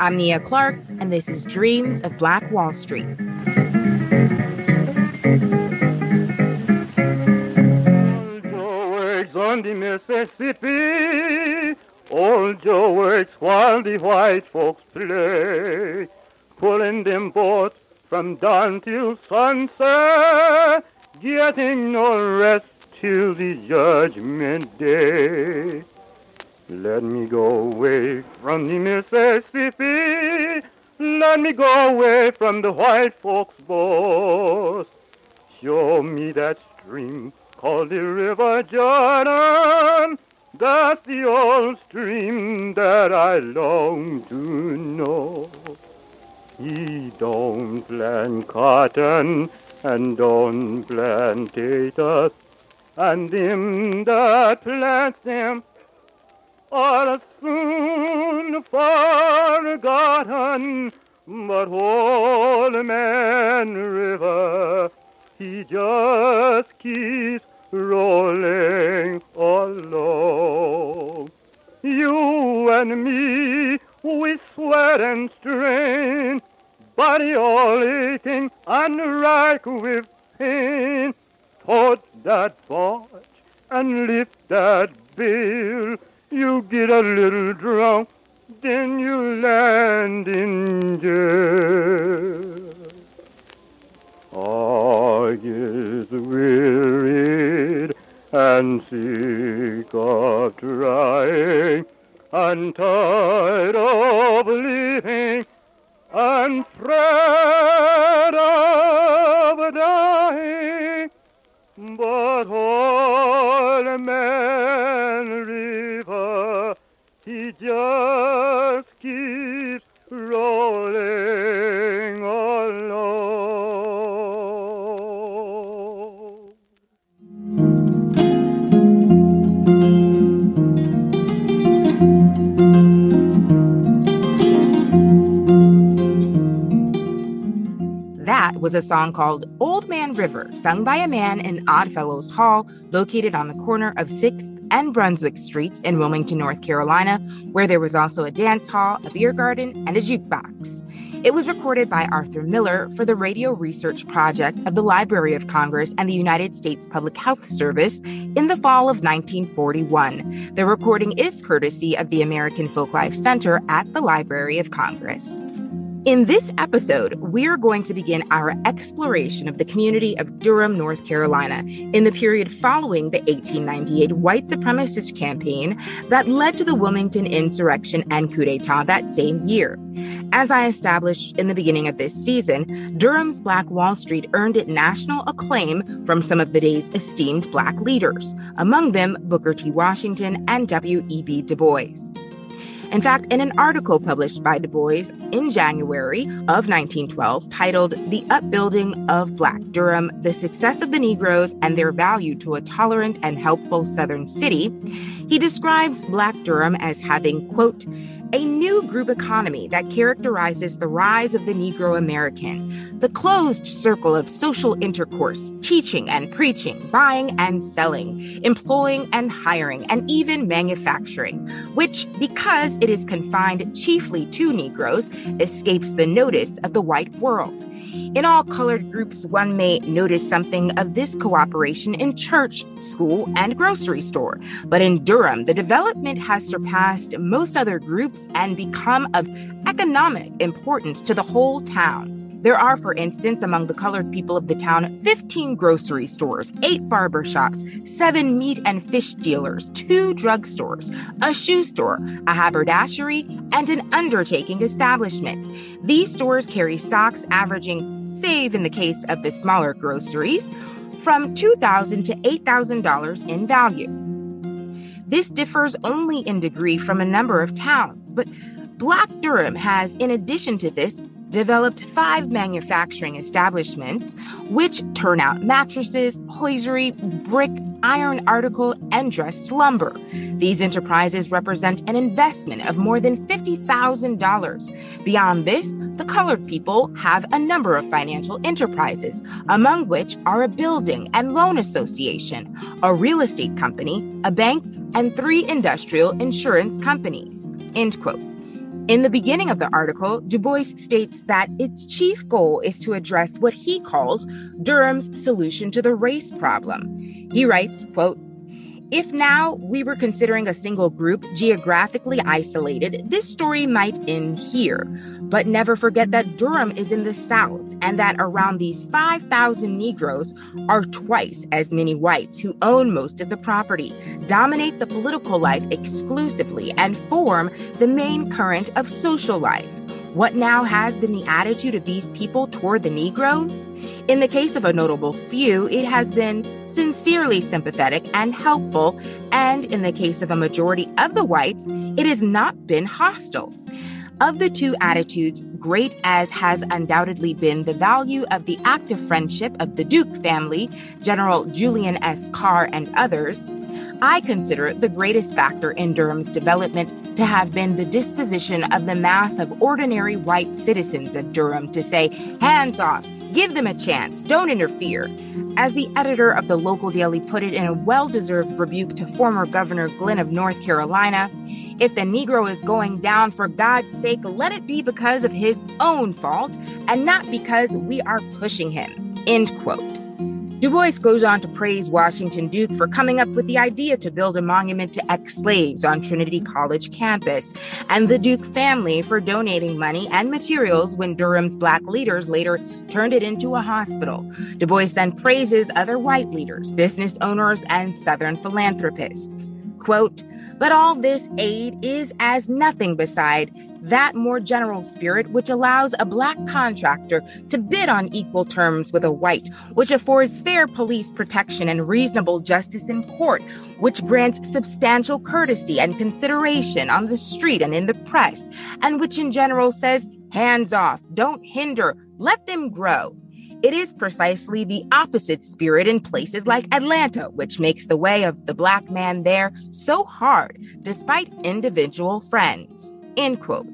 I'm Nia Clark, and this is Dreams of Black Wall Street. on the Mississippi, old Joe works while the white folks play, pulling them boats from dawn till sunset, getting no rest till the judgment day. Let me go away from the Mississippi. Let me go away from the white folks' boast. Show me that stream called the River Jordan. That's the old stream that I long to know. He don't plant cotton and don't plant potatoes, and them that plants them are soon forgotten. But Old Man River, he just keeps rolling along. You and me, we sweat and strain, body all aching and rack with pain. Tote that barge and lift that bill you get a little drunk, then you land in jail. I get wearied and sick song called Old Man River, sung by a man in Oddfellows Hall, located on the corner of 6th and Brunswick Streets in Wilmington, North Carolina, where there was also a dance hall, a beer garden, and a jukebox. It was recorded by Arthur Miller for the Radio Research Project of the Library of Congress and the United States Public Health Service in the fall of 1941. The recording is courtesy of the American Folklife Center at the Library of Congress. In this episode, we're going to begin our exploration of the community of Durham, North Carolina, in the period following the 1898 white supremacist campaign that led to the Wilmington insurrection and coup d'etat that same year. As I established in the beginning of this season, Durham's Black Wall Street earned it national acclaim from some of the day's esteemed Black leaders, among them Booker T. Washington and W.E.B. Du Bois. In fact, in an article published by Du Bois in January of 1912 titled The Upbuilding of Black Durham The Success of the Negroes and Their Value to a Tolerant and Helpful Southern City, he describes Black Durham as having, quote, a new group economy that characterizes the rise of the Negro American, the closed circle of social intercourse, teaching and preaching, buying and selling, employing and hiring, and even manufacturing, which, because it is confined chiefly to Negroes, escapes the notice of the white world. In all colored groups, one may notice something of this cooperation in church, school, and grocery store. But in Durham, the development has surpassed most other groups and become of economic importance to the whole town. There are, for instance, among the colored people of the town, 15 grocery stores, eight barber shops, seven meat and fish dealers, two drugstores, a shoe store, a haberdashery, and an undertaking establishment. These stores carry stocks averaging, save in the case of the smaller groceries, from 2,000 to $8,000 in value. This differs only in degree from a number of towns, but Black Durham has, in addition to this, developed five manufacturing establishments which turn out mattresses, hosiery, brick, iron article, and dressed lumber. These enterprises represent an investment of more than $50,000. Beyond this, the colored people have a number of financial enterprises, among which are a building and loan association, a real estate company, a bank, and three industrial insurance companies. End quote. In the beginning of the article, Du Bois states that its chief goal is to address what he calls Durham's solution to the race problem. He writes, quote, if now we were considering a single group geographically isolated, this story might end here. But never forget that Durham is in the South and that around these 5,000 Negroes are twice as many whites who own most of the property, dominate the political life exclusively, and form the main current of social life. What now has been the attitude of these people toward the Negroes? In the case of a notable few, it has been sincerely sympathetic and helpful, and in the case of a majority of the whites, it has not been hostile. Of the two attitudes, great as has undoubtedly been the value of the active friendship of the Duke family, General Julian S. Carr, and others, I consider the greatest factor in Durham's development to have been the disposition of the mass of ordinary white citizens of Durham to say, hands off, give them a chance, don't interfere. As the editor of the local daily put it in a well deserved rebuke to former Governor Glenn of North Carolina, if the Negro is going down, for God's sake, let it be because of his own fault and not because we are pushing him. End quote. Du Bois goes on to praise Washington Duke for coming up with the idea to build a monument to ex slaves on Trinity College campus, and the Duke family for donating money and materials when Durham's black leaders later turned it into a hospital. Du Bois then praises other white leaders, business owners, and Southern philanthropists. Quote, but all this aid is as nothing beside that more general spirit which allows a black contractor to bid on equal terms with a white, which affords fair police protection and reasonable justice in court, which grants substantial courtesy and consideration on the street and in the press, and which in general says, hands off, don't hinder, let them grow. It is precisely the opposite spirit in places like Atlanta, which makes the way of the black man there so hard, despite individual friends. End quote.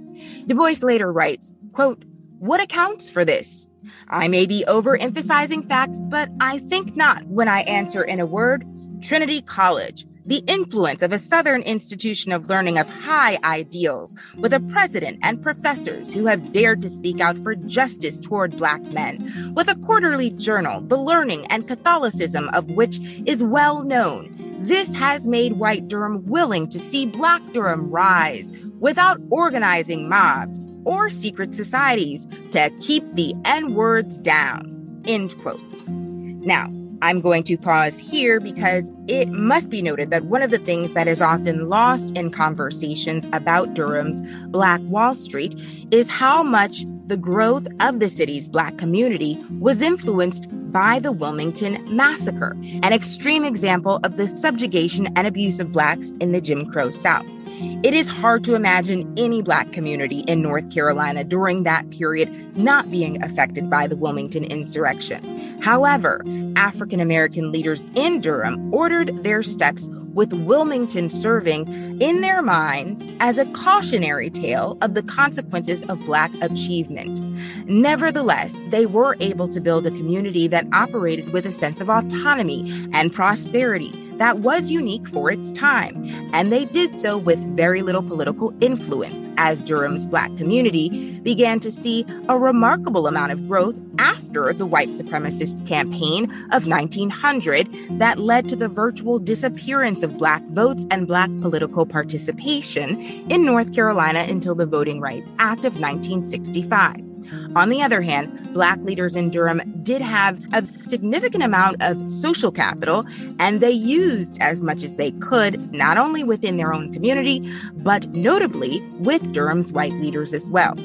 Du Bois later writes, quote, What accounts for this? I may be overemphasizing facts, but I think not when I answer in a word Trinity College the influence of a Southern institution of learning of high ideals, with a president and professors who have dared to speak out for justice toward Black men, with a quarterly journal, the learning and Catholicism of which is well known. This has made white Durham willing to see Black Durham rise without organizing mobs or secret societies to keep the N words down. End quote. Now, I'm going to pause here because it must be noted that one of the things that is often lost in conversations about Durham's Black Wall Street is how much the growth of the city's Black community was influenced by the Wilmington Massacre, an extreme example of the subjugation and abuse of Blacks in the Jim Crow South. It is hard to imagine any Black community in North Carolina during that period not being affected by the Wilmington insurrection. However, African American leaders in Durham ordered their steps with Wilmington serving in their minds as a cautionary tale of the consequences of Black achievement. Nevertheless, they were able to build a community that operated with a sense of autonomy and prosperity that was unique for its time, and they did so with very little political influence as Durham's Black community began to see a remarkable amount of growth after the white supremacist campaign of 1900 that led to the virtual disappearance of Black votes and Black political participation in North Carolina until the Voting Rights Act of 1965. On the other hand, Black leaders in Durham did have a significant amount of social capital, and they used as much as they could, not only within their own community, but notably with Durham's white leaders as well.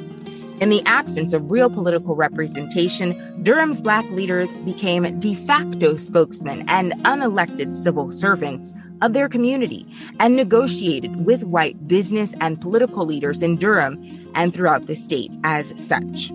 In the absence of real political representation, Durham's Black leaders became de facto spokesmen and unelected civil servants of their mm-hmm. community and negotiated with white business and political leaders in Durham and throughout the state as such.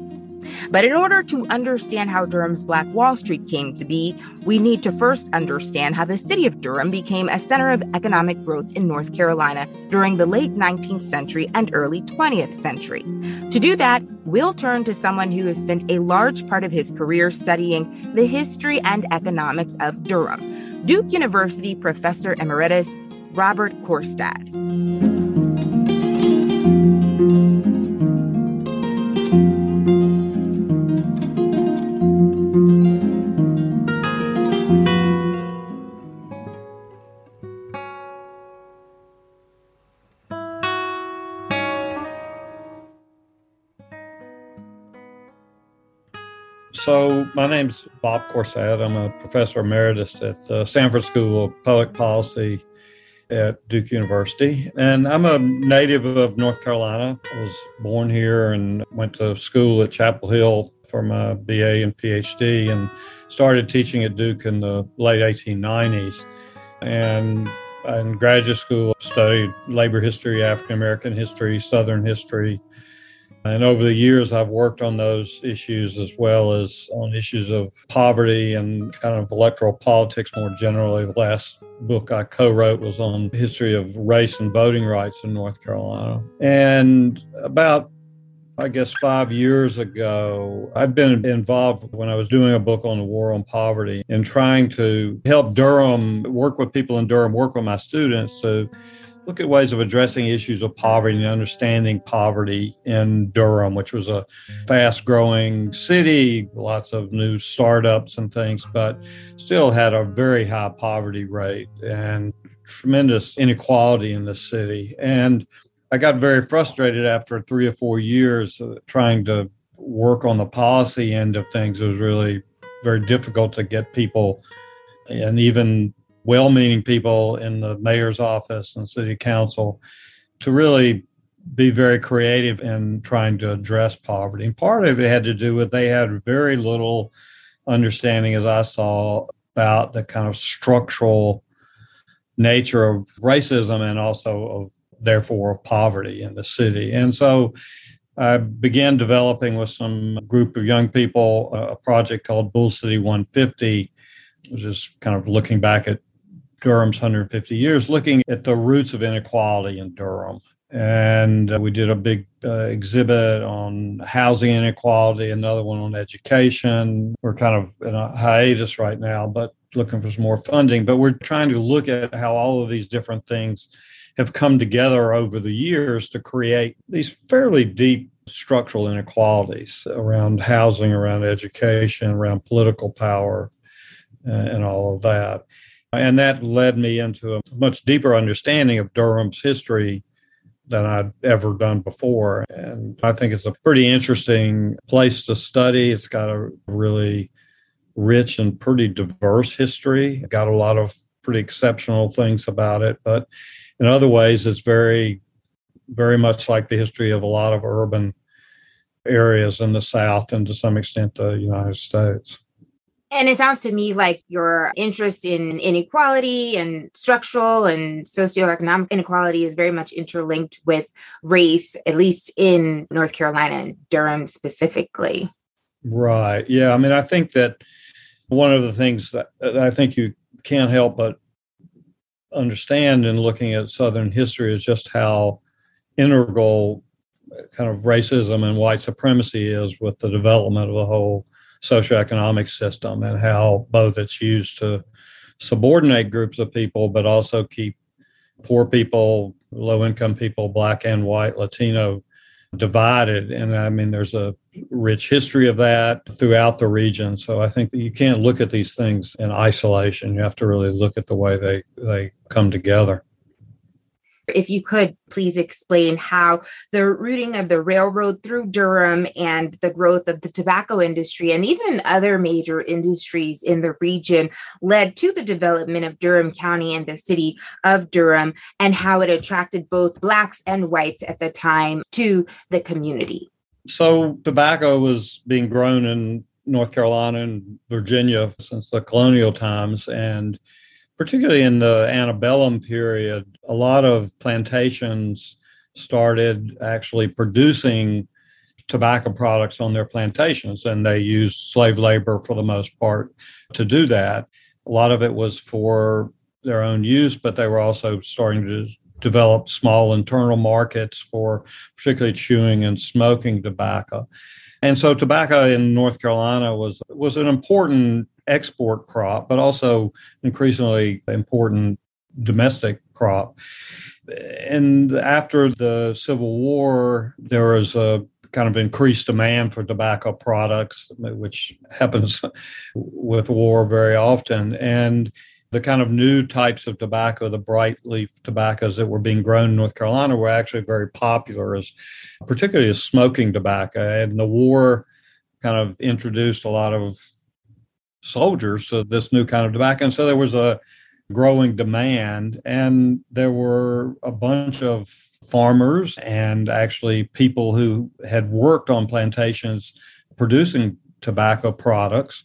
But in order to understand how Durham's Black Wall Street came to be, we need to first understand how the city of Durham became a center of economic growth in North Carolina during the late 19th century and early 20th century. To do that, we'll turn to someone who has spent a large part of his career studying the history and economics of Durham. Duke University professor emeritus Robert Korstad. My name's Bob Korstad. I'm a professor emeritus at the Sanford School of Public Policy at Duke University. And I'm a native of North Carolina. I was born here and went to school at Chapel Hill for my BA and PhD and started teaching at Duke in the late 1890s. And in graduate school, studied labor history, African American history, Southern history, and over the years, I've worked on those issues as well as on issues of poverty and kind of electoral politics more generally. The last book I co wrote was on history of race and voting rights in North Carolina. And about I guess five years ago, I've been involved when I was doing a book on the war on poverty and trying to help Durham work with people in Durham, work with my students to look at ways of addressing issues of poverty and understanding poverty in Durham, which was a fast growing city, lots of new startups and things, but still had a very high poverty rate and tremendous inequality in the city. And I got very frustrated after three or four years trying to work on the policy end of things. It was really very difficult to get people and even well meaning people in the mayor's office and city council to really be very creative in trying to address poverty. And part of it had to do with they had very little understanding, as I saw, about the kind of structural nature of racism and also of therefore of poverty in the city. And so I began developing with some group of young people a project called Bull City 150, which is kind of looking back at Durham's 150 years, looking at the roots of inequality in Durham. And uh, we did a big uh, exhibit on housing inequality, another one on education. We're kind of in a hiatus right now, but looking for some more funding. But we're trying to look at how all of these different things have come together over the years to create these fairly deep structural inequalities around housing, around education, around political power, uh, and all of that. And that led me into a much deeper understanding of Durham's history than I'd ever done before. And I think it's a pretty interesting place to study. It's got a really rich and pretty diverse history, got a lot of pretty exceptional things about it. But in other ways, it's very, very much like the history of a lot of urban areas in the South and to some extent the United States. And it sounds to me like your interest in inequality and structural and socioeconomic inequality is very much interlinked with race, at least in North Carolina and Durham specifically. Right. Yeah. I mean, I think that one of the things that I think you can't help but understand in looking at Southern history is just how integral kind of racism and white supremacy is with the development of the whole socioeconomic system and how both it's used to subordinate groups of people, but also keep poor people, low income people, black and white, Latino divided. And I mean, there's a rich history of that throughout the region. So I think that you can't look at these things in isolation. You have to really look at the way they, they come together. If you could please explain how the routing of the railroad through Durham and the growth of the tobacco industry and even other major industries in the region led to the development of Durham County and the city of Durham, and how it attracted both Blacks and whites at the time to the community. So, tobacco was being grown in North Carolina and Virginia since the colonial times. And particularly in the antebellum period, a lot of plantations started actually producing tobacco products on their plantations, and they used slave labor for the most part to do that. A lot of it was for their own use, but they were also starting to develop small internal markets for particularly chewing and smoking tobacco. And so tobacco in North Carolina was was an important export crop, but also increasingly important domestic crop. And after the Civil War, there was a kind of increased demand for tobacco products, which happens with war very often. And the kind of new types of tobacco, the bright leaf tobaccos that were being grown in North Carolina, were actually very popular as, particularly as smoking tobacco. And the war kind of introduced a lot of soldiers to this new kind of tobacco. And so there was a growing demand, and there were a bunch of farmers and actually people who had worked on plantations producing tobacco products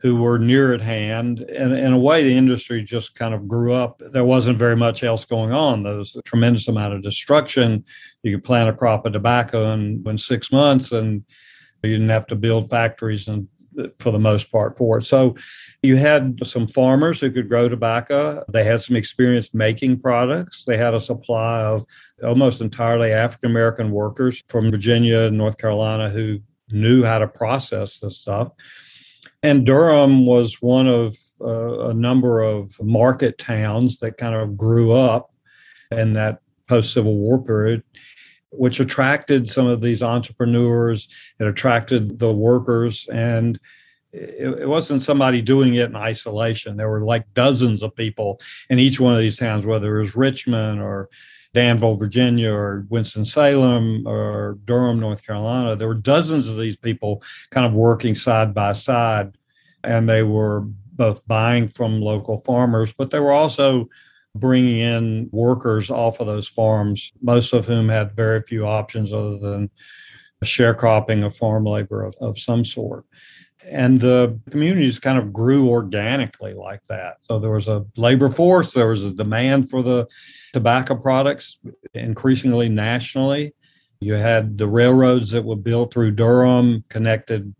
who were near at hand. And in a way, the industry just kind of grew up. There wasn't very much else going on. There was a tremendous amount of destruction. You could plant a crop of tobacco in, in six months and you didn't have to build factories and for the most part for it. So you had some farmers who could grow tobacco. They had some experience making products. They had a supply of almost entirely African American workers from Virginia and North Carolina who knew how to process this stuff. And Durham was one of uh, a number of market towns that kind of grew up in that post Civil War period which attracted some of these entrepreneurs. It attracted the workers, and it, it, wasn't somebody doing it in isolation. There were like dozens of people in each one of these towns, whether it was Richmond or Danville, Virginia, or Winston-Salem, or Durham, North Carolina. There were dozens of these people kind of working side by side, and they were both buying from local farmers, but they were also bringing in workers off of those farms, most of whom had very few options other than sharecropping of farm labor of, of some sort. And the communities kind of grew organically like that. So there was a labor force, there was a demand for the tobacco products increasingly nationally. You had the railroads that were built through Durham, connected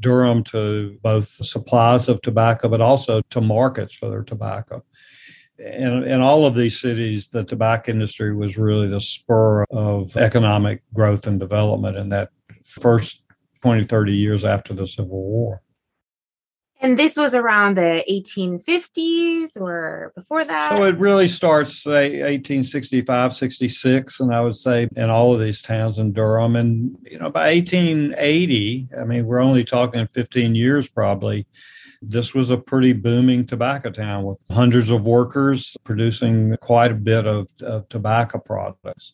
Durham to both supplies of tobacco, but also to markets for their tobacco in, in all of these cities, the tobacco industry was really the spur of economic growth and development in that first 20, 30 years after the Civil War. And this was around the 1850s or before that? So it really starts, say, 1865, 66. And I would say in all of these towns in Durham. And, you know, by 1880, I mean, we're only talking 15 years probably, this was a pretty booming tobacco town with hundreds of workers producing quite a bit of, of tobacco products.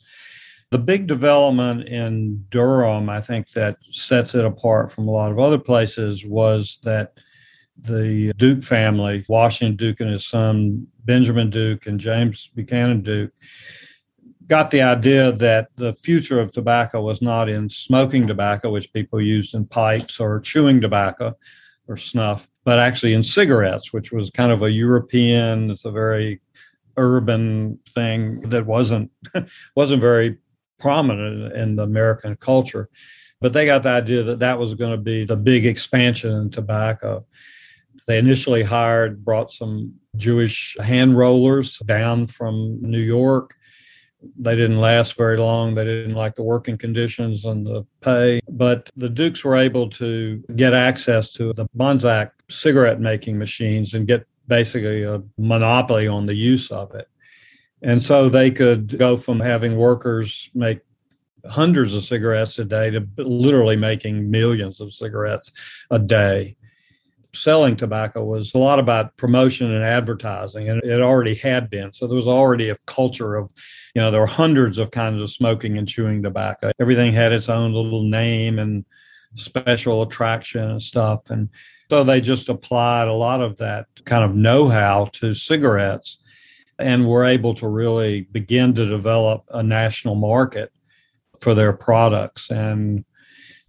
The big development in Durham, I think, that sets it apart from a lot of other places was that the Duke family, Washington Duke and his son Benjamin Duke and James Buchanan Duke, got the idea that the future of tobacco was not in smoking tobacco, which people used in pipes, or chewing tobacco or snuff, but actually in cigarettes, which was kind of a European, it's a very urban thing that wasn't wasn't very prominent in the American culture. But they got the idea that that was going to be the big expansion in tobacco. They initially hired, brought some Jewish hand rollers down from New York they didn't last very long. They didn't like the working conditions and the pay. But the Dukes were able to get access to the Bonsack cigarette making machines and get basically a monopoly on the use of it. And so they could go from having workers make hundreds of cigarettes a day to literally making millions of cigarettes a day selling tobacco was a lot about promotion and advertising, and it already had been. So there was already a culture of, you know, there were hundreds of kinds of smoking and chewing tobacco. Everything had its own little name and special attraction and stuff. And so they just applied a lot of that kind of know how to cigarettes and were able to really begin to develop a national market for their products. And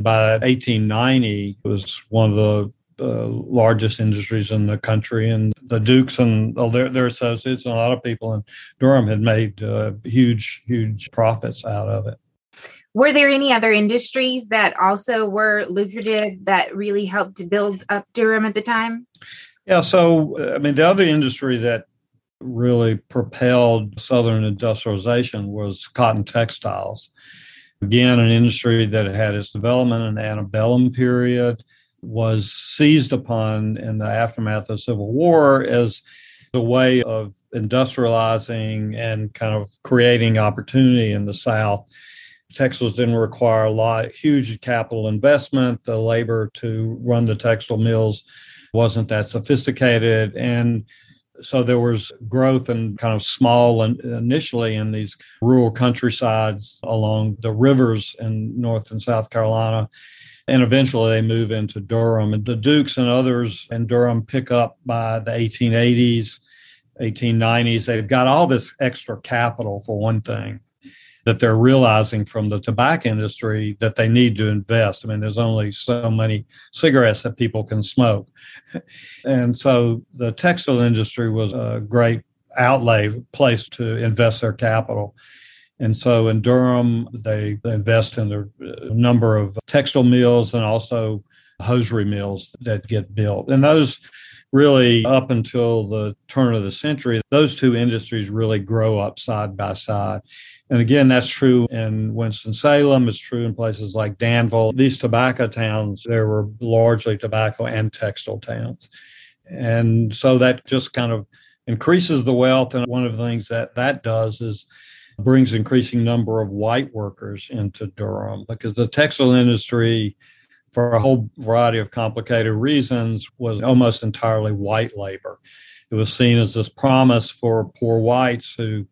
by 1890, it was one of the the largest industries in the country, and the Dukes and their, their associates and a lot of people in Durham had made uh, huge, huge profits out of it. Were there any other industries that also were lucrative that really helped to build up Durham at the time? Yeah, so I mean, the other industry that really propelled Southern industrialization was cotton textiles. Again, an industry that had its development in the antebellum period was seized upon in the aftermath of Civil War as a way of industrializing and kind of creating opportunity in the South. Textiles didn't require a lot, huge capital investment. The labor to run the textile mills wasn't that sophisticated. And so there was growth and kind of small and initially in these rural countrysides along the rivers in North and South Carolina. And eventually they move into Durham. And the Dukes and others in Durham pick up by the 1880s, 1890s. They've got all this extra capital for one thing that they're realizing from the tobacco industry that they need to invest. I mean, there's only so many cigarettes that people can smoke. and so the textile industry was a great outlay place to invest their capital. And so in Durham, they invest in a uh, number of textile mills and also hosiery mills that get built. And those really, up until the turn of the century, those two industries really grow up side by side. And again, that's true in Winston-Salem. It's true in places like Danville. These tobacco towns, there were largely tobacco and textile towns. And so that just kind of increases the wealth. And one of the things that that does is brings increasing number of white workers into Durham because the textile industry for a whole variety of complicated reasons was almost entirely white labor. It was seen as this promise for poor whites who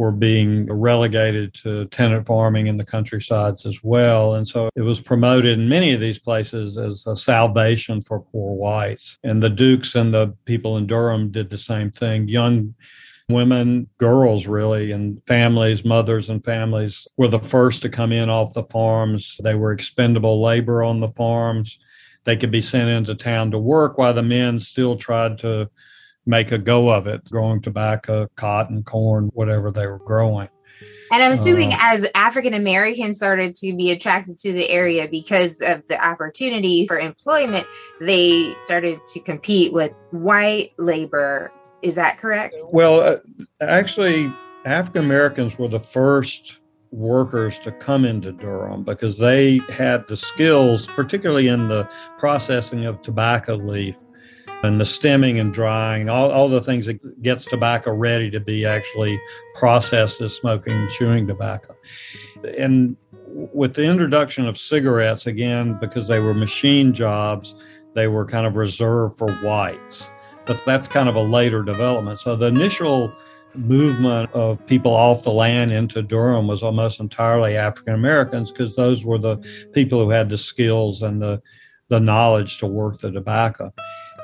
were being relegated to tenant farming in the countrysides as well. And so it was promoted in many of these places as a salvation for poor whites. And the Dukes and the people in Durham did the same thing. Young women, girls really, and families, mothers and families were the first to come in off the farms. They were expendable labor on the farms. They could be sent into town to work while the men still tried to make a go of it, growing tobacco, cotton, corn, whatever they were growing. And I'm assuming uh, as African Americans started to be attracted to the area because of the opportunity for employment, they started to compete with white labor. Is that correct? Well, uh, actually, African Americans were the first workers to come into Durham because they had the skills, particularly in the processing of tobacco leaf, and the stemming and drying, all, all the things that gets tobacco ready to be actually processed as smoking and chewing tobacco. And with the introduction of cigarettes, again, because they were machine jobs, they were kind of reserved for whites. But that's kind of a later development. So the initial movement of people off the land into Durham was almost entirely African Americans because those were the people who had the skills and the the knowledge to work the tobacco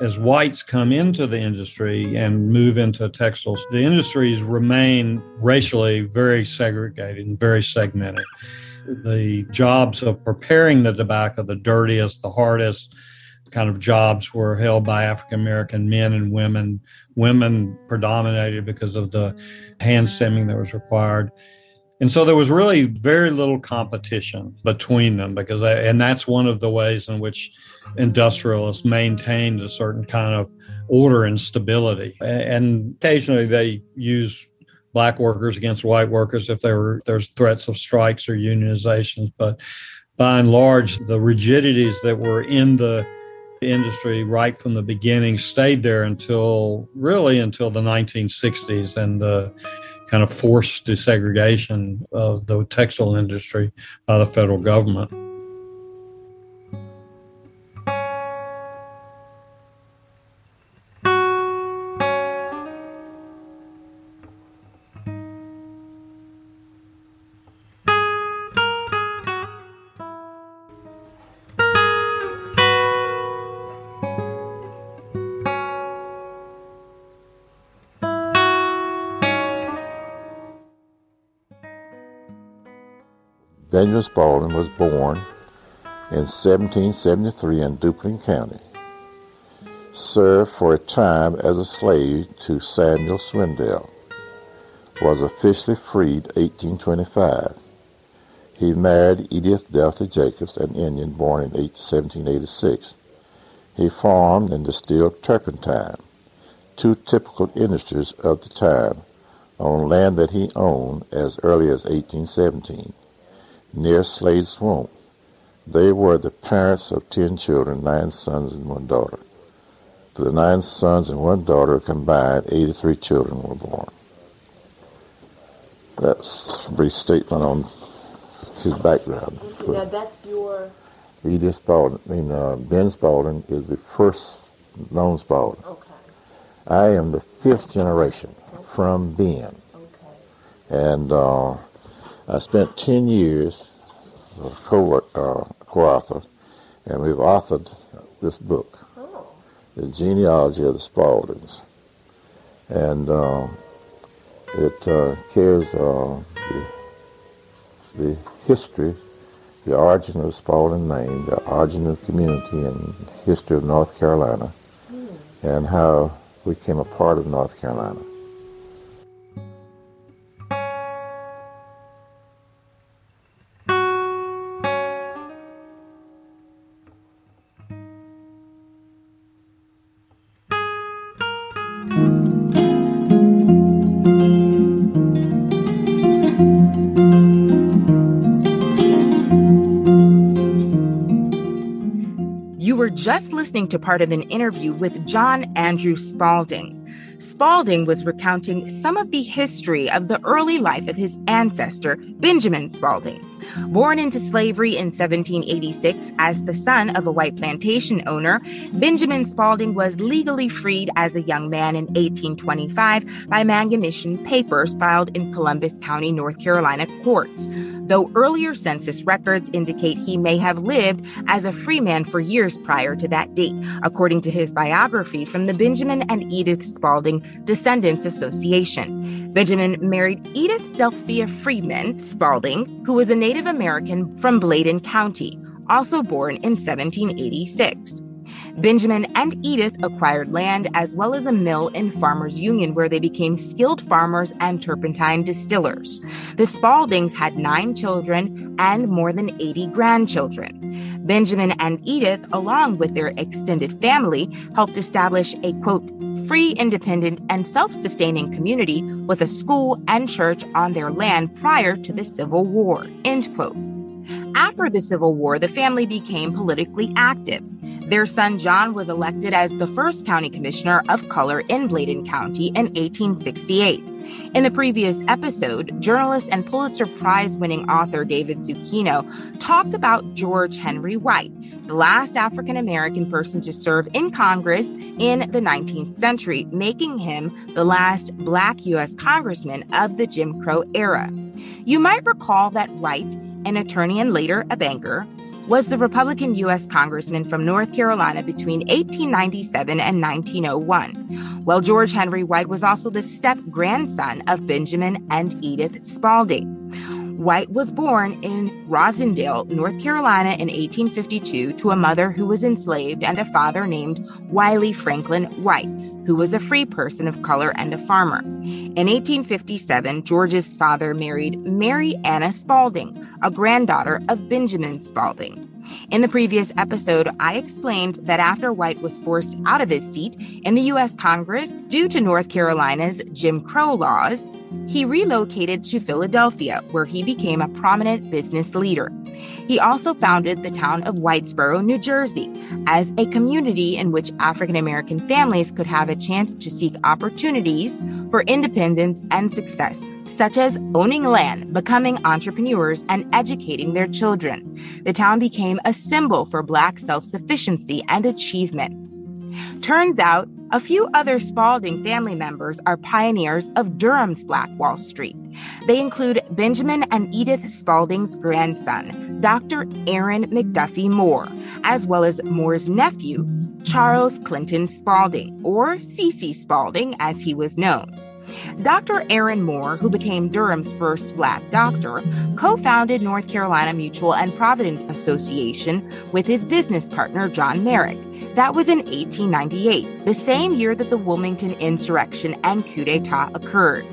as whites come into the industry and move into textiles, the industries remain racially very segregated and very segmented. The jobs of preparing the tobacco, the dirtiest, the hardest kind of jobs were held by African American men and women. Women predominated because of the hand stemming that was required. And so there was really very little competition between them because, and that's one of the ways in which industrialists maintained a certain kind of order and stability. And occasionally they use black workers against white workers if there were there's threats of strikes or unionizations. But by and large, the rigidities that were in the industry right from the beginning stayed there until really until the 1960s and the kind of forced desegregation of the textile industry by the federal government. Daniel Spaulding was born in 1773 in Duplin County. Served for a time as a slave to Samuel Swindell. Was officially freed 1825. He married Edith Delta Jacobs, an Indian born in 1786. He farmed and distilled turpentine, two typical industries of the time, on land that he owned as early as 1817 near Slade Swamp. They were the parents of ten children, nine sons and one daughter. To the nine sons and one daughter combined, 83 children were born. That's a brief statement on his background. Now that's your. Edith Spalding, I mean, uh, Ben Spalding is the first known Spalding. Okay. I am the fifth generation from Ben. Okay. And uh, I spent 10 years as a co- uh, co-author, and we've authored this book, Oh. The Genealogy of the Spaldings. And uh, it uh, carries uh, the, the history, the origin of the Spalding name, the origin of the community and history of North Carolina, and how we came a part of North Carolina. Just listening to part of an interview with John Andrew Spalding. Spalding was recounting some of the history of the early life of his ancestor, Benjamin Spalding. Born into slavery in 1786 as the son of a white plantation owner, Benjamin Spalding was legally freed as a young man in 1825 by manumission papers filed in Columbus County, North Carolina courts though earlier census records indicate he may have lived as a freeman for years prior to that date, according to his biography from the Benjamin and Edith Spalding Descendants Association. Benjamin married Edith Delphia Freeman Spalding, who was a Native American from Bladen County, also born in 1786. Benjamin and Edith acquired land as well as a mill in Farmers Union where they became skilled farmers and turpentine distillers. The Spaldings had nine children and more than 80 grandchildren. Benjamin and Edith, along with their extended family, helped establish a quote, free, independent, and self sustaining community with a school and church on their land prior to the Civil War, end quote. After the Civil War, the family became politically active. Their son John was elected as the first county commissioner of color in Bladen County in 1868. In the previous episode, journalist and Pulitzer Prize winning author David Zucchino talked about George Henry White, the last African American person to serve in Congress in the 19th century, making him the last Black U.S. congressman of the Jim Crow era. You might recall that White, an attorney and later a banker, was the Republican U.S. Congressman from North Carolina between 1897 and 1901, while George Henry White was also the step grandson of Benjamin and Edith Spalding. White was born in Rosindale, North Carolina in 1852 to a mother who was enslaved and a father named Wiley Franklin White, who was a free person of color and a farmer. In 1857, George's father married Mary Anna Spalding, a granddaughter of Benjamin Spalding. In the previous episode, I explained that after White was forced out of his seat in the U.S. Congress due to North Carolina's Jim Crow laws, he relocated to Philadelphia, where he became a prominent business leader. He also founded the town of Whitesboro, New Jersey, as a community in which African American families could have a chance to seek opportunities for independence and success, such as owning land, becoming entrepreneurs, and educating their children. The town became a symbol for Black self sufficiency and achievement. Turns out, a few other Spalding family members are pioneers of Durham's Black Wall Street. They include Benjamin and Edith Spalding's grandson, Dr. Aaron McDuffie Moore, as well as Moore's nephew, Charles Clinton Spalding, or C.C. Spalding as he was known. Dr. Aaron Moore, who became Durham's first black doctor, co founded North Carolina Mutual and Provident Association with his business partner, John Merrick. That was in 1898, the same year that the Wilmington insurrection and coup d'etat occurred.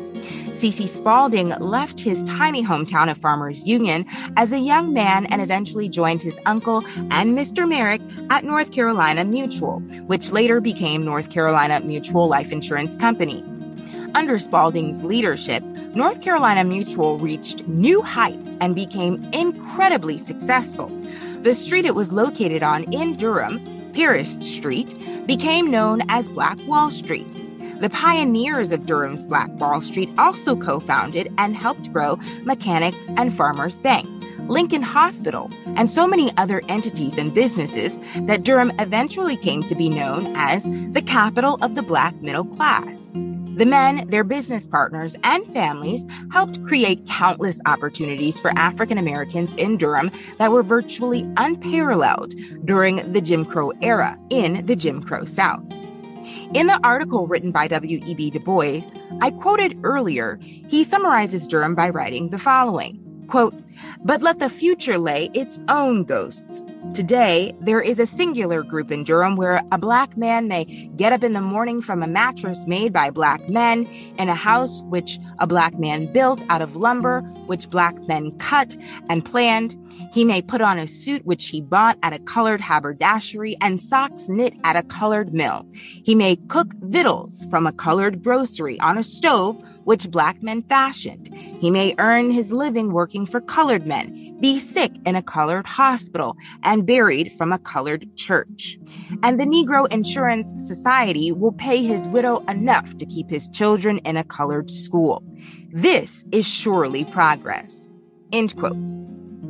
C.C. Spaulding left his tiny hometown of Farmers Union as a young man and eventually joined his uncle and Mr. Merrick at North Carolina Mutual, which later became North Carolina Mutual Life Insurance Company. Under Spalding's leadership, North Carolina Mutual reached new heights and became incredibly successful. The street it was located on in Durham Parrish Street, became known as Black Wall Street. The pioneers of Durham's Black Wall Street also co founded and helped grow Mechanics and Farmers Bank, Lincoln Hospital, and so many other entities and businesses that Durham eventually came to be known as the capital of the black middle class. The men, their business partners, and families helped create countless opportunities for African Americans in Durham that were virtually unparalleled during the Jim Crow era in the Jim Crow South. In the article written by W.E.B. Du Bois, I quoted earlier, he summarizes Durham by writing the following quote, but let the future lay its own ghosts. Today, there is a singular group in Durham where a black man may get up in the morning from a mattress made by black men in a house which a black man built out of lumber, which black men cut and planned. He may put on a suit which he bought at a colored haberdashery and socks knit at a colored mill. He may cook victuals from a colored grocery on a stove which black men fashioned. He may earn his living working for colored men, be sick in a colored hospital, and buried from a colored church. And the Negro Insurance Society will pay his widow enough to keep his children in a colored school. This is surely progress. End quote.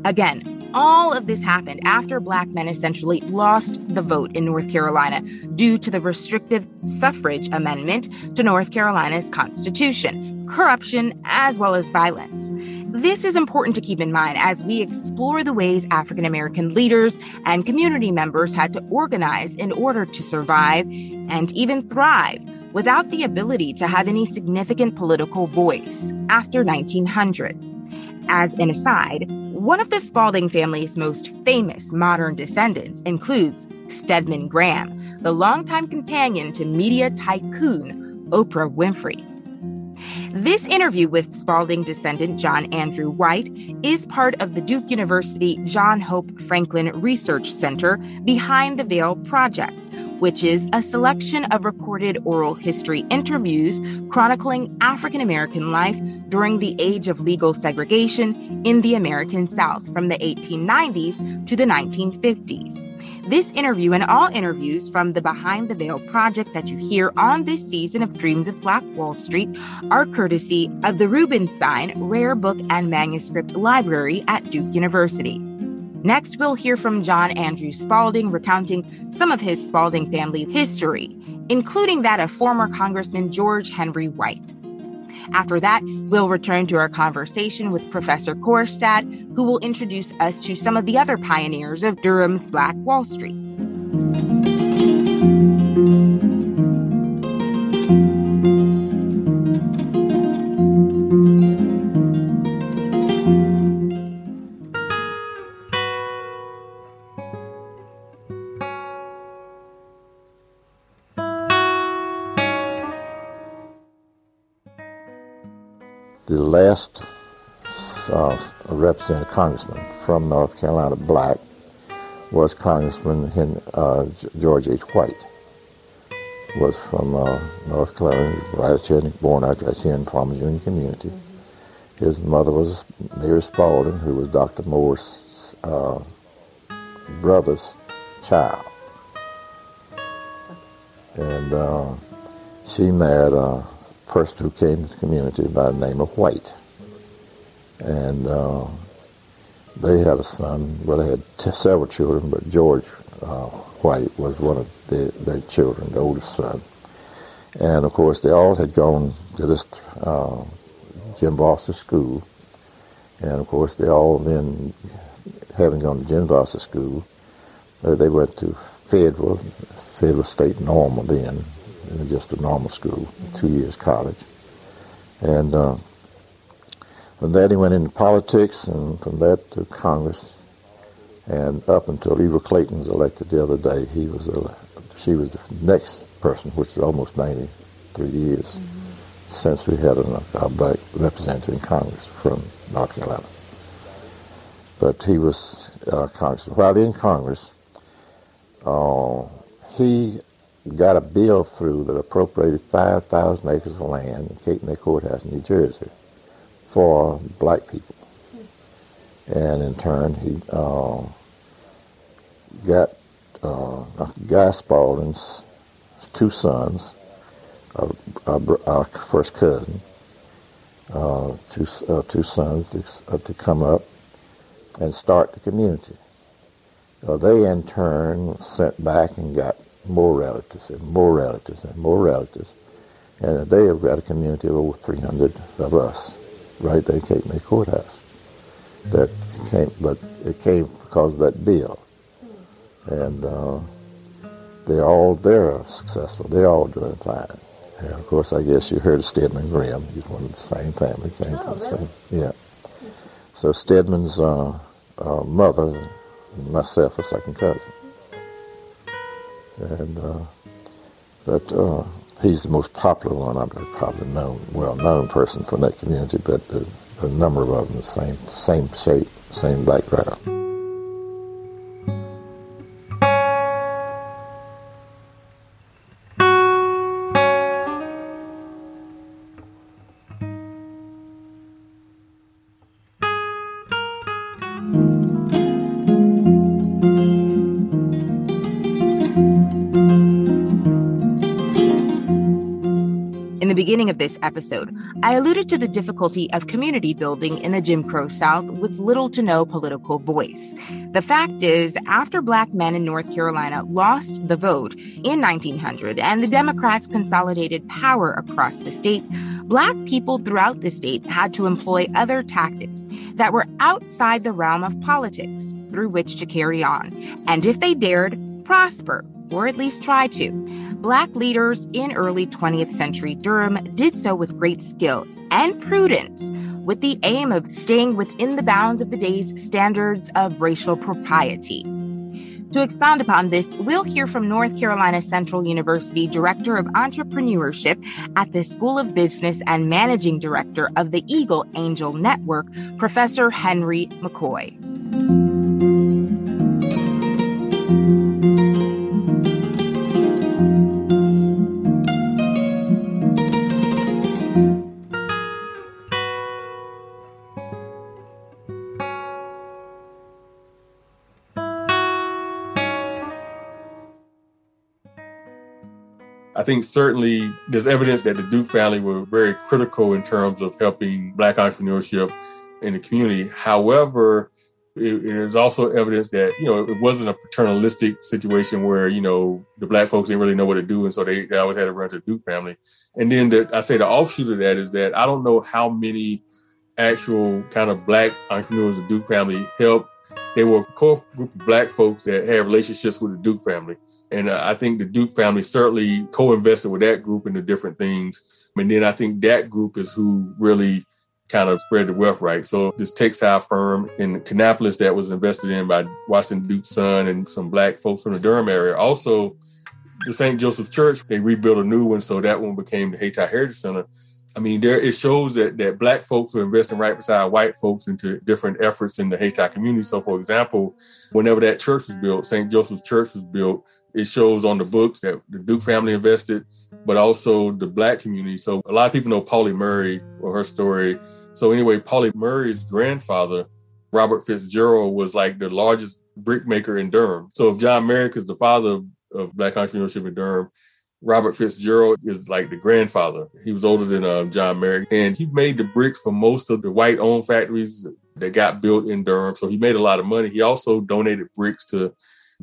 Again, all of this happened after black men essentially lost the vote in North Carolina due to the restrictive suffrage amendment to North Carolina's constitution, corruption, as well as violence. This is important to keep in mind as we explore the ways African American leaders and community members had to organize in order to survive and even thrive without the ability to have any significant political voice after 1900. As an aside, one of the Spaulding family's most famous modern descendants includes Stedman Graham, the longtime companion to media tycoon Oprah Winfrey. This interview with Spaulding descendant John Andrew White is part of the Duke University John Hope Franklin Research Center Behind the Veil project which is a selection of recorded oral history interviews chronicling African American life during the age of legal segregation in the American South from the 1890s to the 1950s. This interview and all interviews from the Behind the Veil project that you hear on this season of Dreams of Black Wall Street are courtesy of the Rubenstein Rare Book and Manuscript Library at Duke University. Next, we'll hear from John Andrew Spaulding recounting some of his Spaulding family history, including that of former Congressman George Henry White. After that, we'll return to our conversation with Professor Korstad, who will introduce us to some of the other pioneers of Durham's Black Wall Street. The last uh, representative congressman from North Carolina, black, was Congressman uh, George H. White. Was from uh, North Carolina, right born out in Farmers Union community. His mother was Mary Spaulding, who was Dr. Moore's uh, brother's child. And uh, she married a person who came to the community by the name of White. And uh, they had a son, well, they had t- several children, but George uh, White was one of the, their children, the oldest son. And of course, they all had gone to this uh, Jim Foster school. And of course, they all then, having gone to Jim Foster school, uh, they went to Fayetteville, Fayetteville State Normal then, just a normal school, two years college. And uh, from that he went into politics, and from that to Congress. And up until Eva Clayton was elected the other day, he was a, she was the next person, which is almost 93 years mm-hmm. since we had a, a black representative in Congress from North Carolina. But he was uh, congressman. While in Congress, uh, he got a bill through that appropriated 5,000 acres of land in Cape May Courthouse in New Jersey for black people. And in turn, he uh, got uh, Guy Spaulding's two sons, our first cousin, uh, two, uh, two sons to, uh, to come up and start the community. Uh, they in turn sent back and got more relatives and more relatives and more relatives. And they have got a community of over 300 of us right there at Cape May Courthouse. That came, but it came because of that bill. And uh, they're all, they're successful. They're all doing fine. And of course, I guess you heard of Stedman Graham. He's one of the same family. Came oh, from the same, yeah. So Stedman's uh, uh, mother and myself a second cousin. And, uh, but uh, he's the most popular one I've probably known, well-known person from that community, but the number of them the same, same shape, same background. Of this episode, I alluded to the difficulty of community building in the Jim Crow South with little to no political voice. The fact is, after black men in North Carolina lost the vote in 1900 and the Democrats consolidated power across the state, black people throughout the state had to employ other tactics that were outside the realm of politics through which to carry on, and if they dared, prosper, or at least try to. Black leaders in early 20th century Durham did so with great skill and prudence, with the aim of staying within the bounds of the day's standards of racial propriety. To expound upon this, we'll hear from North Carolina Central University Director of Entrepreneurship at the School of Business and Managing Director of the Eagle Angel Network, Professor Henry McCoy. Think certainly there's evidence that the Duke family were very critical in terms of helping Black entrepreneurship in the community. However, there's also evidence that you know it wasn't a paternalistic situation where you know the black folks didn't really know what to do, and so they, they always had to run to the Duke family. And then the, I say the offshoot of that is that I don't know how many actual kind of black entrepreneurs the Duke family helped. They were a core group of black folks that had relationships with the Duke family. And uh, I think the Duke family certainly co-invested with that group into different things. And then I think that group is who really kind of spread the wealth, right? So this textile firm in Kannapolis that was invested in by Washington Duke's son and some black folks from the Durham area. Also, the St. Joseph Church, they rebuilt a new one. So that one became the Hayti Heritage Center. I mean, there it shows that that black folks are investing right beside white folks into different efforts in the Hayti community. So, for example, whenever that church was built, St. Joseph's Church was built, it shows on the books that the Duke family invested, but also the black community. So a lot of people know Pauli Murray or her story. So anyway, Pauli Murray's grandfather, Robert Fitzgerald, was like the largest brickmaker in Durham. So if John Merrick is the father of, black entrepreneurship in Durham, Robert Fitzgerald is like the grandfather. He was older than uh, John Merrick, and he made the bricks for most of the white-owned factories that got built in Durham. So he made a lot of money. He also donated bricks to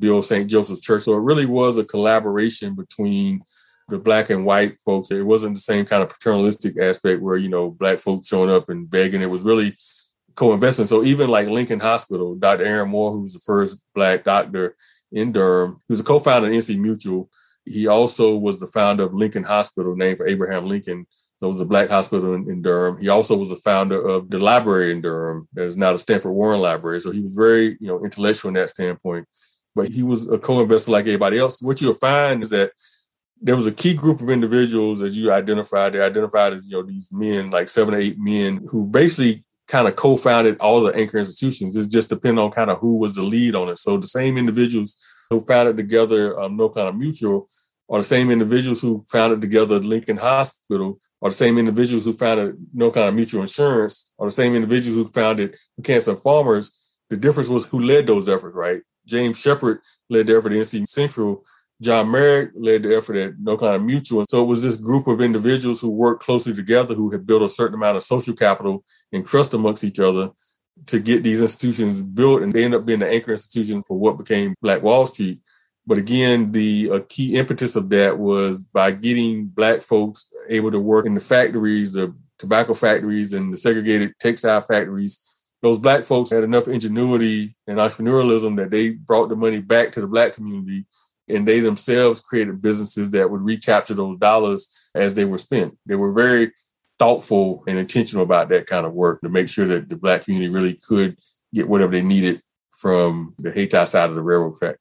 the old St. Joseph's Church. So it really was a collaboration between the black and white folks. It wasn't the same kind of paternalistic aspect where, you know, black folks showing up and begging. It was really co-investment. So even like Lincoln Hospital, Dr. Aaron Moore, who was the first black doctor in Durham, he was a co-founder of NC Mutual. He also was the founder of Lincoln Hospital, named for Abraham Lincoln. So it was a black hospital in, in Durham. He also was a founder of the library in Durham that is now the Stanford Warren Library. So he was very, you know, intellectual in that standpoint but he was a co-investor like everybody else. What you'll find is that there was a key group of individuals that you identified. They identified as you know these men, like seven or eight men, who basically kind of co-founded all the anchor institutions. It just depended on kind of who was the lead on it. So the same individuals who founded together um, kind of Mutual are the same individuals who founded together Lincoln Hospital, are the same individuals who founded No Kind of Mutual Insurance, are the same individuals who founded Cancer Farmers. The difference was who led those efforts, right? James Shepard led the effort at NC Central. John Merrick led the effort at No Kind of Mutual. And So it was this group of individuals who worked closely together, who had built a certain amount of social capital and trust amongst each other to get these institutions built. And they ended up being the anchor institution for what became Black Wall Street. But again, the uh, key impetus of that was by getting Black folks able to work in the factories, the tobacco factories, and the segregated textile factories those black folks had enough ingenuity and entrepreneurialism that they brought the money back to the black community and they themselves created businesses that would recapture those dollars as they were spent. They were very thoughtful and intentional about that kind of work to make sure that the black community really could get whatever they needed from the Hayti side of the railroad track.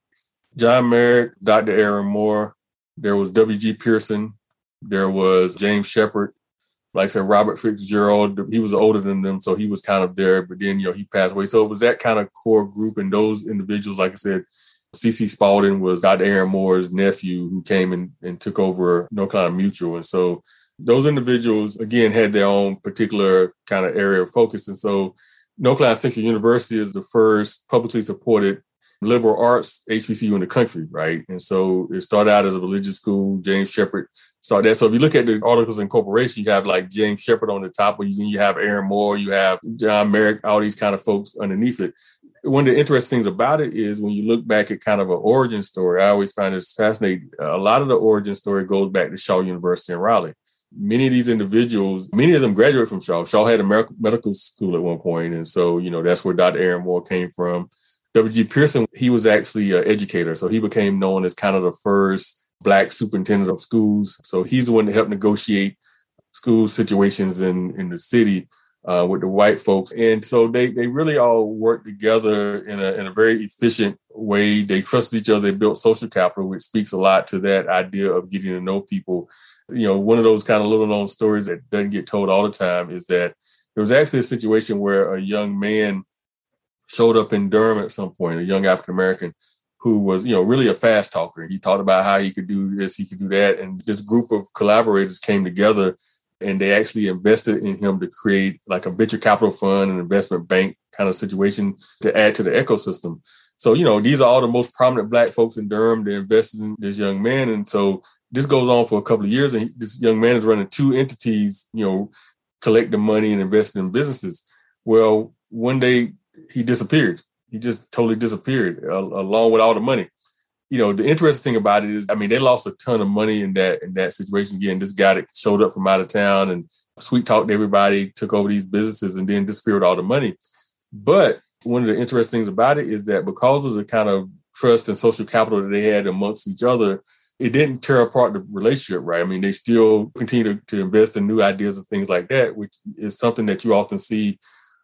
John Merrick, Dr. Aaron Moore, there was W.G. Pearson, there was James Shepard, like I said, Robert Fitzgerald, he was older than them, so he was kind of there, but then, you know, he passed away. So it was that kind of core group and those individuals, like I said, CC Spaulding was Dr. Aaron Moore's nephew who came and, and took over North Carolina Mutual. And so those individuals, again, had their own particular kind of area of focus. And so North Carolina Central University is the first publicly supported liberal arts HBCU in the country, right? And so it started out as a religious school. James Shepard started that. So if you look at the articles in incorporation, you have like James Shepard on the top, or you, you have Aaron Moore, you have John Merrick, all these kind of folks underneath it. One of the interesting things about it is when you look back at kind of an origin story, I always find this fascinating. A lot of the origin story goes back to Shaw University in Raleigh many of these individuals, many of them graduated from Shaw. Shaw had a medical school at one point, and so you know that's where Dr. Aaron Moore came from. W.G. Pearson, he was actually an educator. So he became known as kind of the first Black superintendent of schools. So he's the one that helped negotiate school situations in, in the city uh, with the white folks. And so they, they really all worked together in a, in a very efficient way. They trusted each other. They built social capital, which speaks a lot to that idea of getting to know people. You know, one of those kind of little known stories that doesn't get told all the time is that there was actually a situation where a young man showed up in Durham at some point, a young African American who was, you know, really a fast talker. He talked about how he could do this, he could do that. And this group of collaborators came together and they actually invested in him to create like a venture capital fund and investment bank kind of situation to add to the ecosystem. So, you know, these are all the most prominent black folks in Durham. They invested in this young man. And so this goes on for a couple of years. And he, this young man is running two entities, you know, collecting money and investing in businesses. Well, one day he disappeared. He just totally disappeared uh, along with all the money. You know, the interesting thing about it is, I mean, they lost a ton of money in that in that situation. Again, this guy that showed up from out of town and sweet talked everybody, took over these businesses, and then disappeared all the money. But one of the interesting things about it is that because of the kind of trust and social capital that they had amongst each other, it didn't tear apart the relationship, right? I mean, they still continue to, to invest in new ideas and things like that, which is something that you often see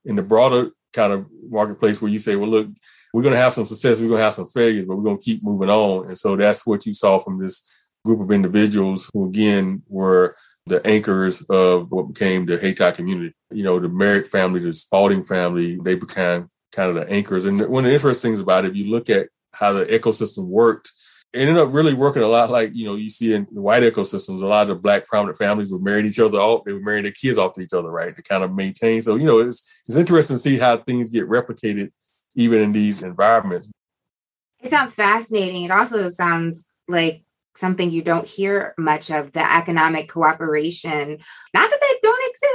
in the broader kind of marketplace where you say, well, look, we're going to have some success, we're going to have some failures, but we're going to keep moving on. And so that's what you saw from this group of individuals who, again, were the anchors of what became the Hayti community. You know, the Merrick family, the Spaulding family, they became kind of the anchors. And one of the interesting things about it, if you look at how the ecosystem worked, ended up really working a lot like you know you see in white ecosystems a lot of the black prominent families were married each other off they were marrying their kids off to each other right to kind of maintain so you know it's it's interesting to see how things get replicated even in these environments. It sounds fascinating. It also sounds like something you don't hear much of the economic cooperation. Not that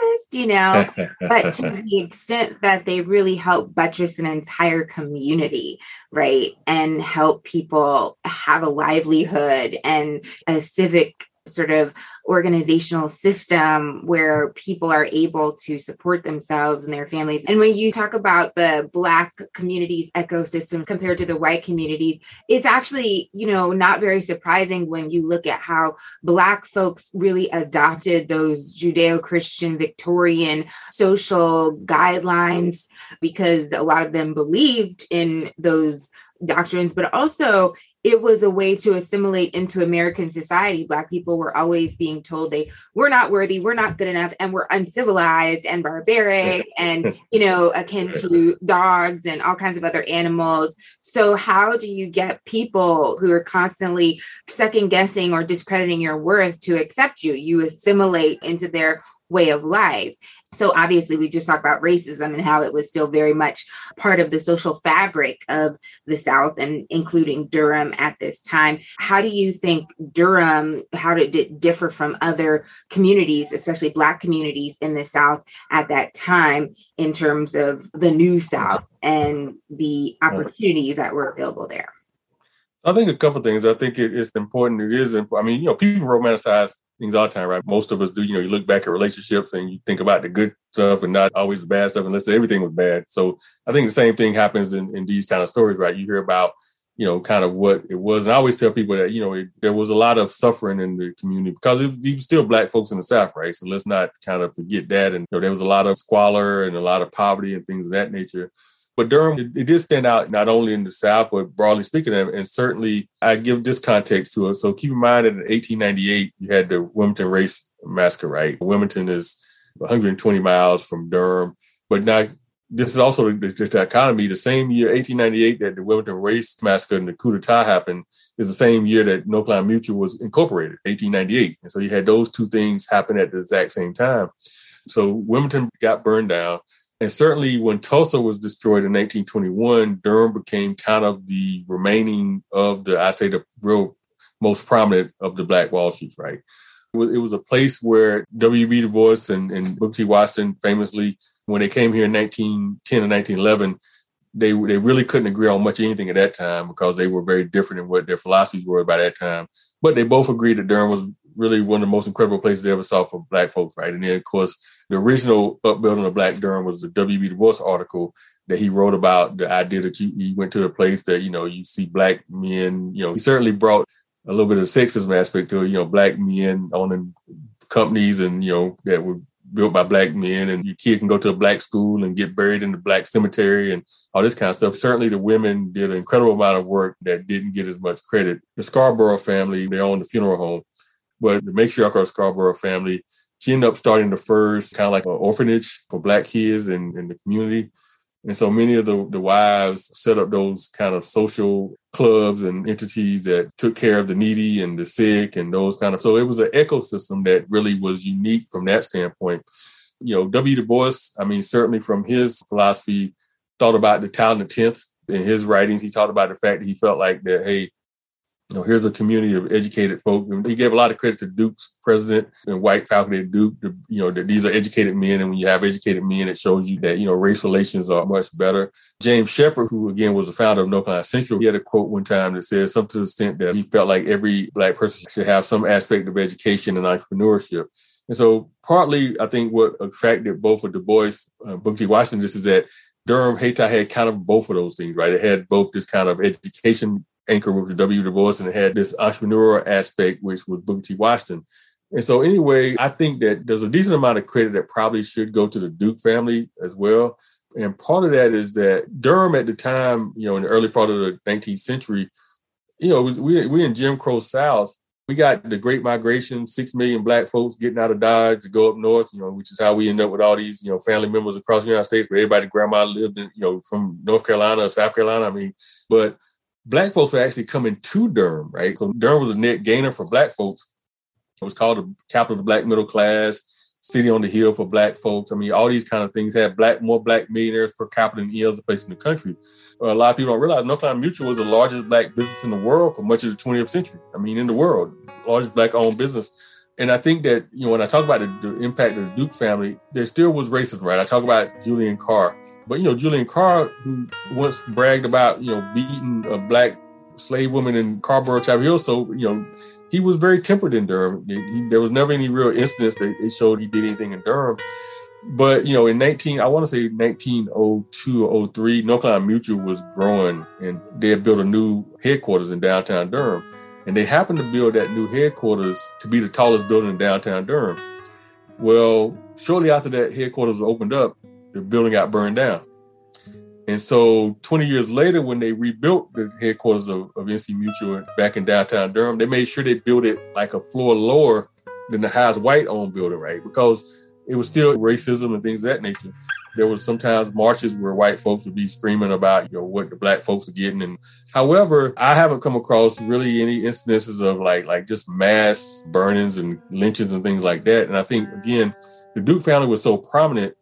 exist you know but to the extent that they really help buttress an entire community right and help people have a livelihood and a civic sort of organizational system where people are able to support themselves and their families. And when you talk about the Black communities ecosystem compared to the white communities, it's actually, you know, not very surprising when you look at how Black folks really adopted those Judeo Christian Victorian social guidelines because a lot of them believed in those doctrines, but also it was a way to assimilate into American society. Black people were always being told they were not worthy, we're not good enough, and we're uncivilized and barbaric and, you know, akin to dogs and all kinds of other animals. So, how do you get people who are constantly second guessing or discrediting your worth to accept you? You assimilate into their way of life. So obviously, we just talked about racism and how it was still very much part of the social fabric of the South, and including Durham at this time. How do you think Durham? How did it differ from other communities, especially Black communities in the South at that time, in terms of the New South and the opportunities that were available there? I think a couple things. I think it, it's important. It is. important. I mean, you know, people romanticize things all the time, right? Most of us do. You know, you look back at relationships and you think about the good stuff and not always the bad stuff, unless everything was bad. So I think the same thing happens in, in these kind of stories, right? You hear about, you know, kind of what it was. And I always tell people that, you know, it, there was a lot of suffering in the community because it, was still black folks in the South, right? So let's not kind of forget that. And you know, there was a lot of squalor and a lot of poverty and things of that nature. But Durham, it, it, did stand out not only in the South, but broadly speaking, and certainly I give this context to it. So keep in mind that in 1898, you had the Wilmington Race Massacre, right? Wilmington is 120 miles from Durham, but now this is also the, the, the, economy. The same year, 1898, that the Wilmington Race Massacre and the coup d'etat happened, is the same year that North Carolina Mutual was incorporated, 1898. And so you had those two things happen at the exact same time. So Wilmington got burned down. And certainly when Tulsa was destroyed in 1921, Durham became kind of the remaining of the, I say, the real most prominent of the Black Wall Streets, right? It was a place where W.B. Du Bois and, and Booker T. Washington famously, when they came here in 1910 and 1911, they they really couldn't agree on much anything at that time because they were very different in what their philosophies were by that time. But they both agreed that Durham was really one of the most incredible places they ever saw for black folks, right? And then of course the original upbuilding of Black Durham was the W.B. Du Bois article that he wrote about the idea that you, you went to a place that, you know, you see black men, you know, he certainly brought a little bit of sexism aspect to it, you know, black men owning companies and, you know, that were built by black men and your kid can go to a black school and get buried in the black cemetery and all this kind of stuff. Certainly the women did an incredible amount of work that didn't get as much credit. The Scarborough family, they owned the funeral home, but the matriarch of the Scarborough family, she ended up starting the first kind of like an orphanage for black kids in, in the community. And so many of the, the wives set up those kind of social clubs and entities that took care of the needy and the sick and those kind of. So it was an ecosystem that really was unique from that standpoint. You know, W. Du Bois, I mean, certainly from his philosophy, thought about the Talented Tenth in his writings. He talked about the fact that he felt like that, hey, you know, here's a community of educated folk. And he gave a lot of credit to Duke's president and White faculty at Duke. You know, that these are educated men, and when you have educated men, it shows you that you know race relations are much better. James Shepard, who again was the founder of North Carolina Central, he had a quote one time that says something to the extent that he felt like every black person should have some aspect of education and entrepreneurship. And so, partly, I think what attracted both of Du Bois, uh, Booker T. Washington, is that Durham Hayti had kind of both of those things, right? It had both this kind of education anchor with the W. Du Bois and had this entrepreneurial aspect, which was Booker T. Washington. And so, anyway, I think that there's a decent amount of credit that probably should go to the Duke family as well. And part of that is that Durham at the time, you know, in the early part of the 19th century, you know, we we in Jim Crow South. We got the Great Migration, six million black folks getting out of Dodge to go up north, you know, which is how we end up with all these, you know, family members across the United States, where everybody grandma lived in, you know, from North Carolina or South Carolina. I mean, but black folks were actually coming to Durham, right? So Durham was a net gainer for black folks. It was called the capital of the black middle class, city on the hill for black folks. I mean, all these kind of things had black more black millionaires per capita than any other place in the country. a lot of people don't realize North Carolina Mutual was the largest black business in the world for much of the 20th century. I mean, in the world, largest black owned business. And I think that, you know, when I talk about the, the, impact of the Duke family, there still was racism, right? I talk about Julian Carr. But, you know, Julian Carr, who once bragged about, you know, beating a black slave woman in Carrboro Chapel Hill, so, you know, he was very tempered in Durham. He, there was never any real incidents that it showed he did anything in Durham. But, you know, in 19, I want to say 1902 or 03, North Carolina Mutual was growing and they had built a new headquarters in downtown Durham. And they happened to build that new headquarters to be the tallest building in downtown Durham. Well, shortly after that headquarters was opened up, the building got burned down. And so 20 years later, when they rebuilt the headquarters of, of NC Mutual back in downtown Durham, they made sure they built it like a floor lower than the highest white owned building, right? Because it was still racism and things of that nature. There was sometimes marches where white folks would be screaming about, you know, what the black folks are getting. And however, I haven't come across really any instances of like like just mass burnings and lynchings and things like that. And I think again, the Duke family was so prominent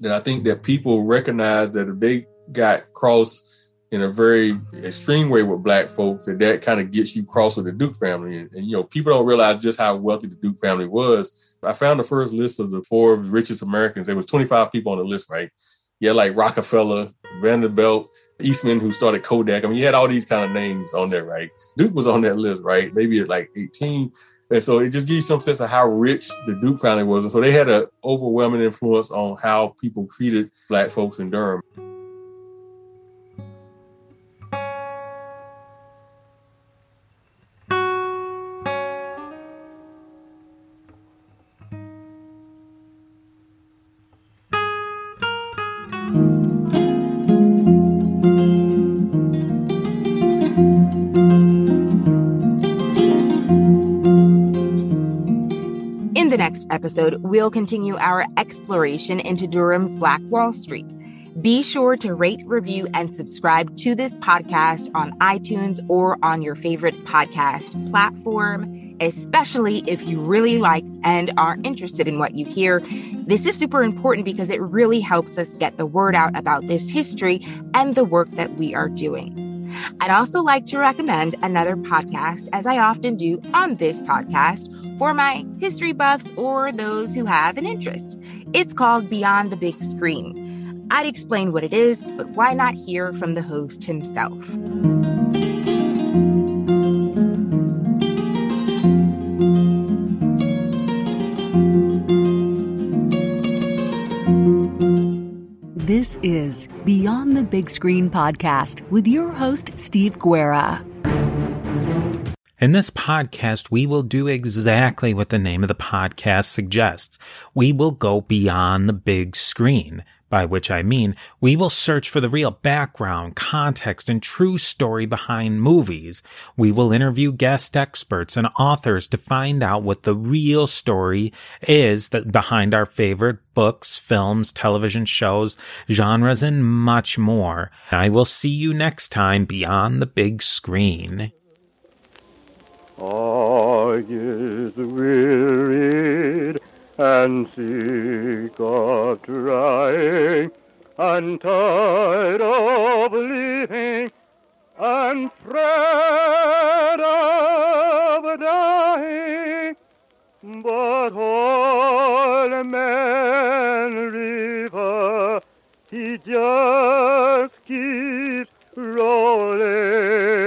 that I think that people recognized that if they got crossed in a very extreme way with black folks, that that kind of gets you cross with the Duke family. And, and, you know, people don't realize just how wealthy the Duke family was. I found the first list of the Forbes richest Americans. There was 25 people on the list, right? Yeah, like Rockefeller, Vanderbilt, Eastman, who started Kodak. I mean, you had all these kind of names on there, right? Duke was on that list, right? Maybe at like 18. And so it just gives you some sense of how rich the Duke family was. And so they had an overwhelming influence on how people treated Black folks in Durham. Episode, we'll continue our exploration into Durham's Black Wall Street. Be sure to rate, review, and subscribe to this podcast on iTunes or on your favorite podcast platform, especially if you really like and are interested in what you hear. This is super important because it really helps us get the word out about this history and the work that we are doing. I'd also like to recommend another podcast, as I often do on this podcast, for my history buffs or those who have an interest. It's called Beyond the Big Screen. I'd explain what it is, but why not hear from the host himself? Is Beyond the Big Screen podcast with your host, Steve Guerra. In this podcast, we will do exactly what the name of the podcast suggests. We will go beyond the big screen, by which I mean we will search for the real background, context, and true story behind movies. We will interview guest experts and authors to find out what the real story is that behind our favorite books, films, television shows, genres, and much more. I will see you next time beyond the big screen. I is wearied and sick of trying, and tired of living, and afraid of dying. But Ol' Man River, he just keeps rolling.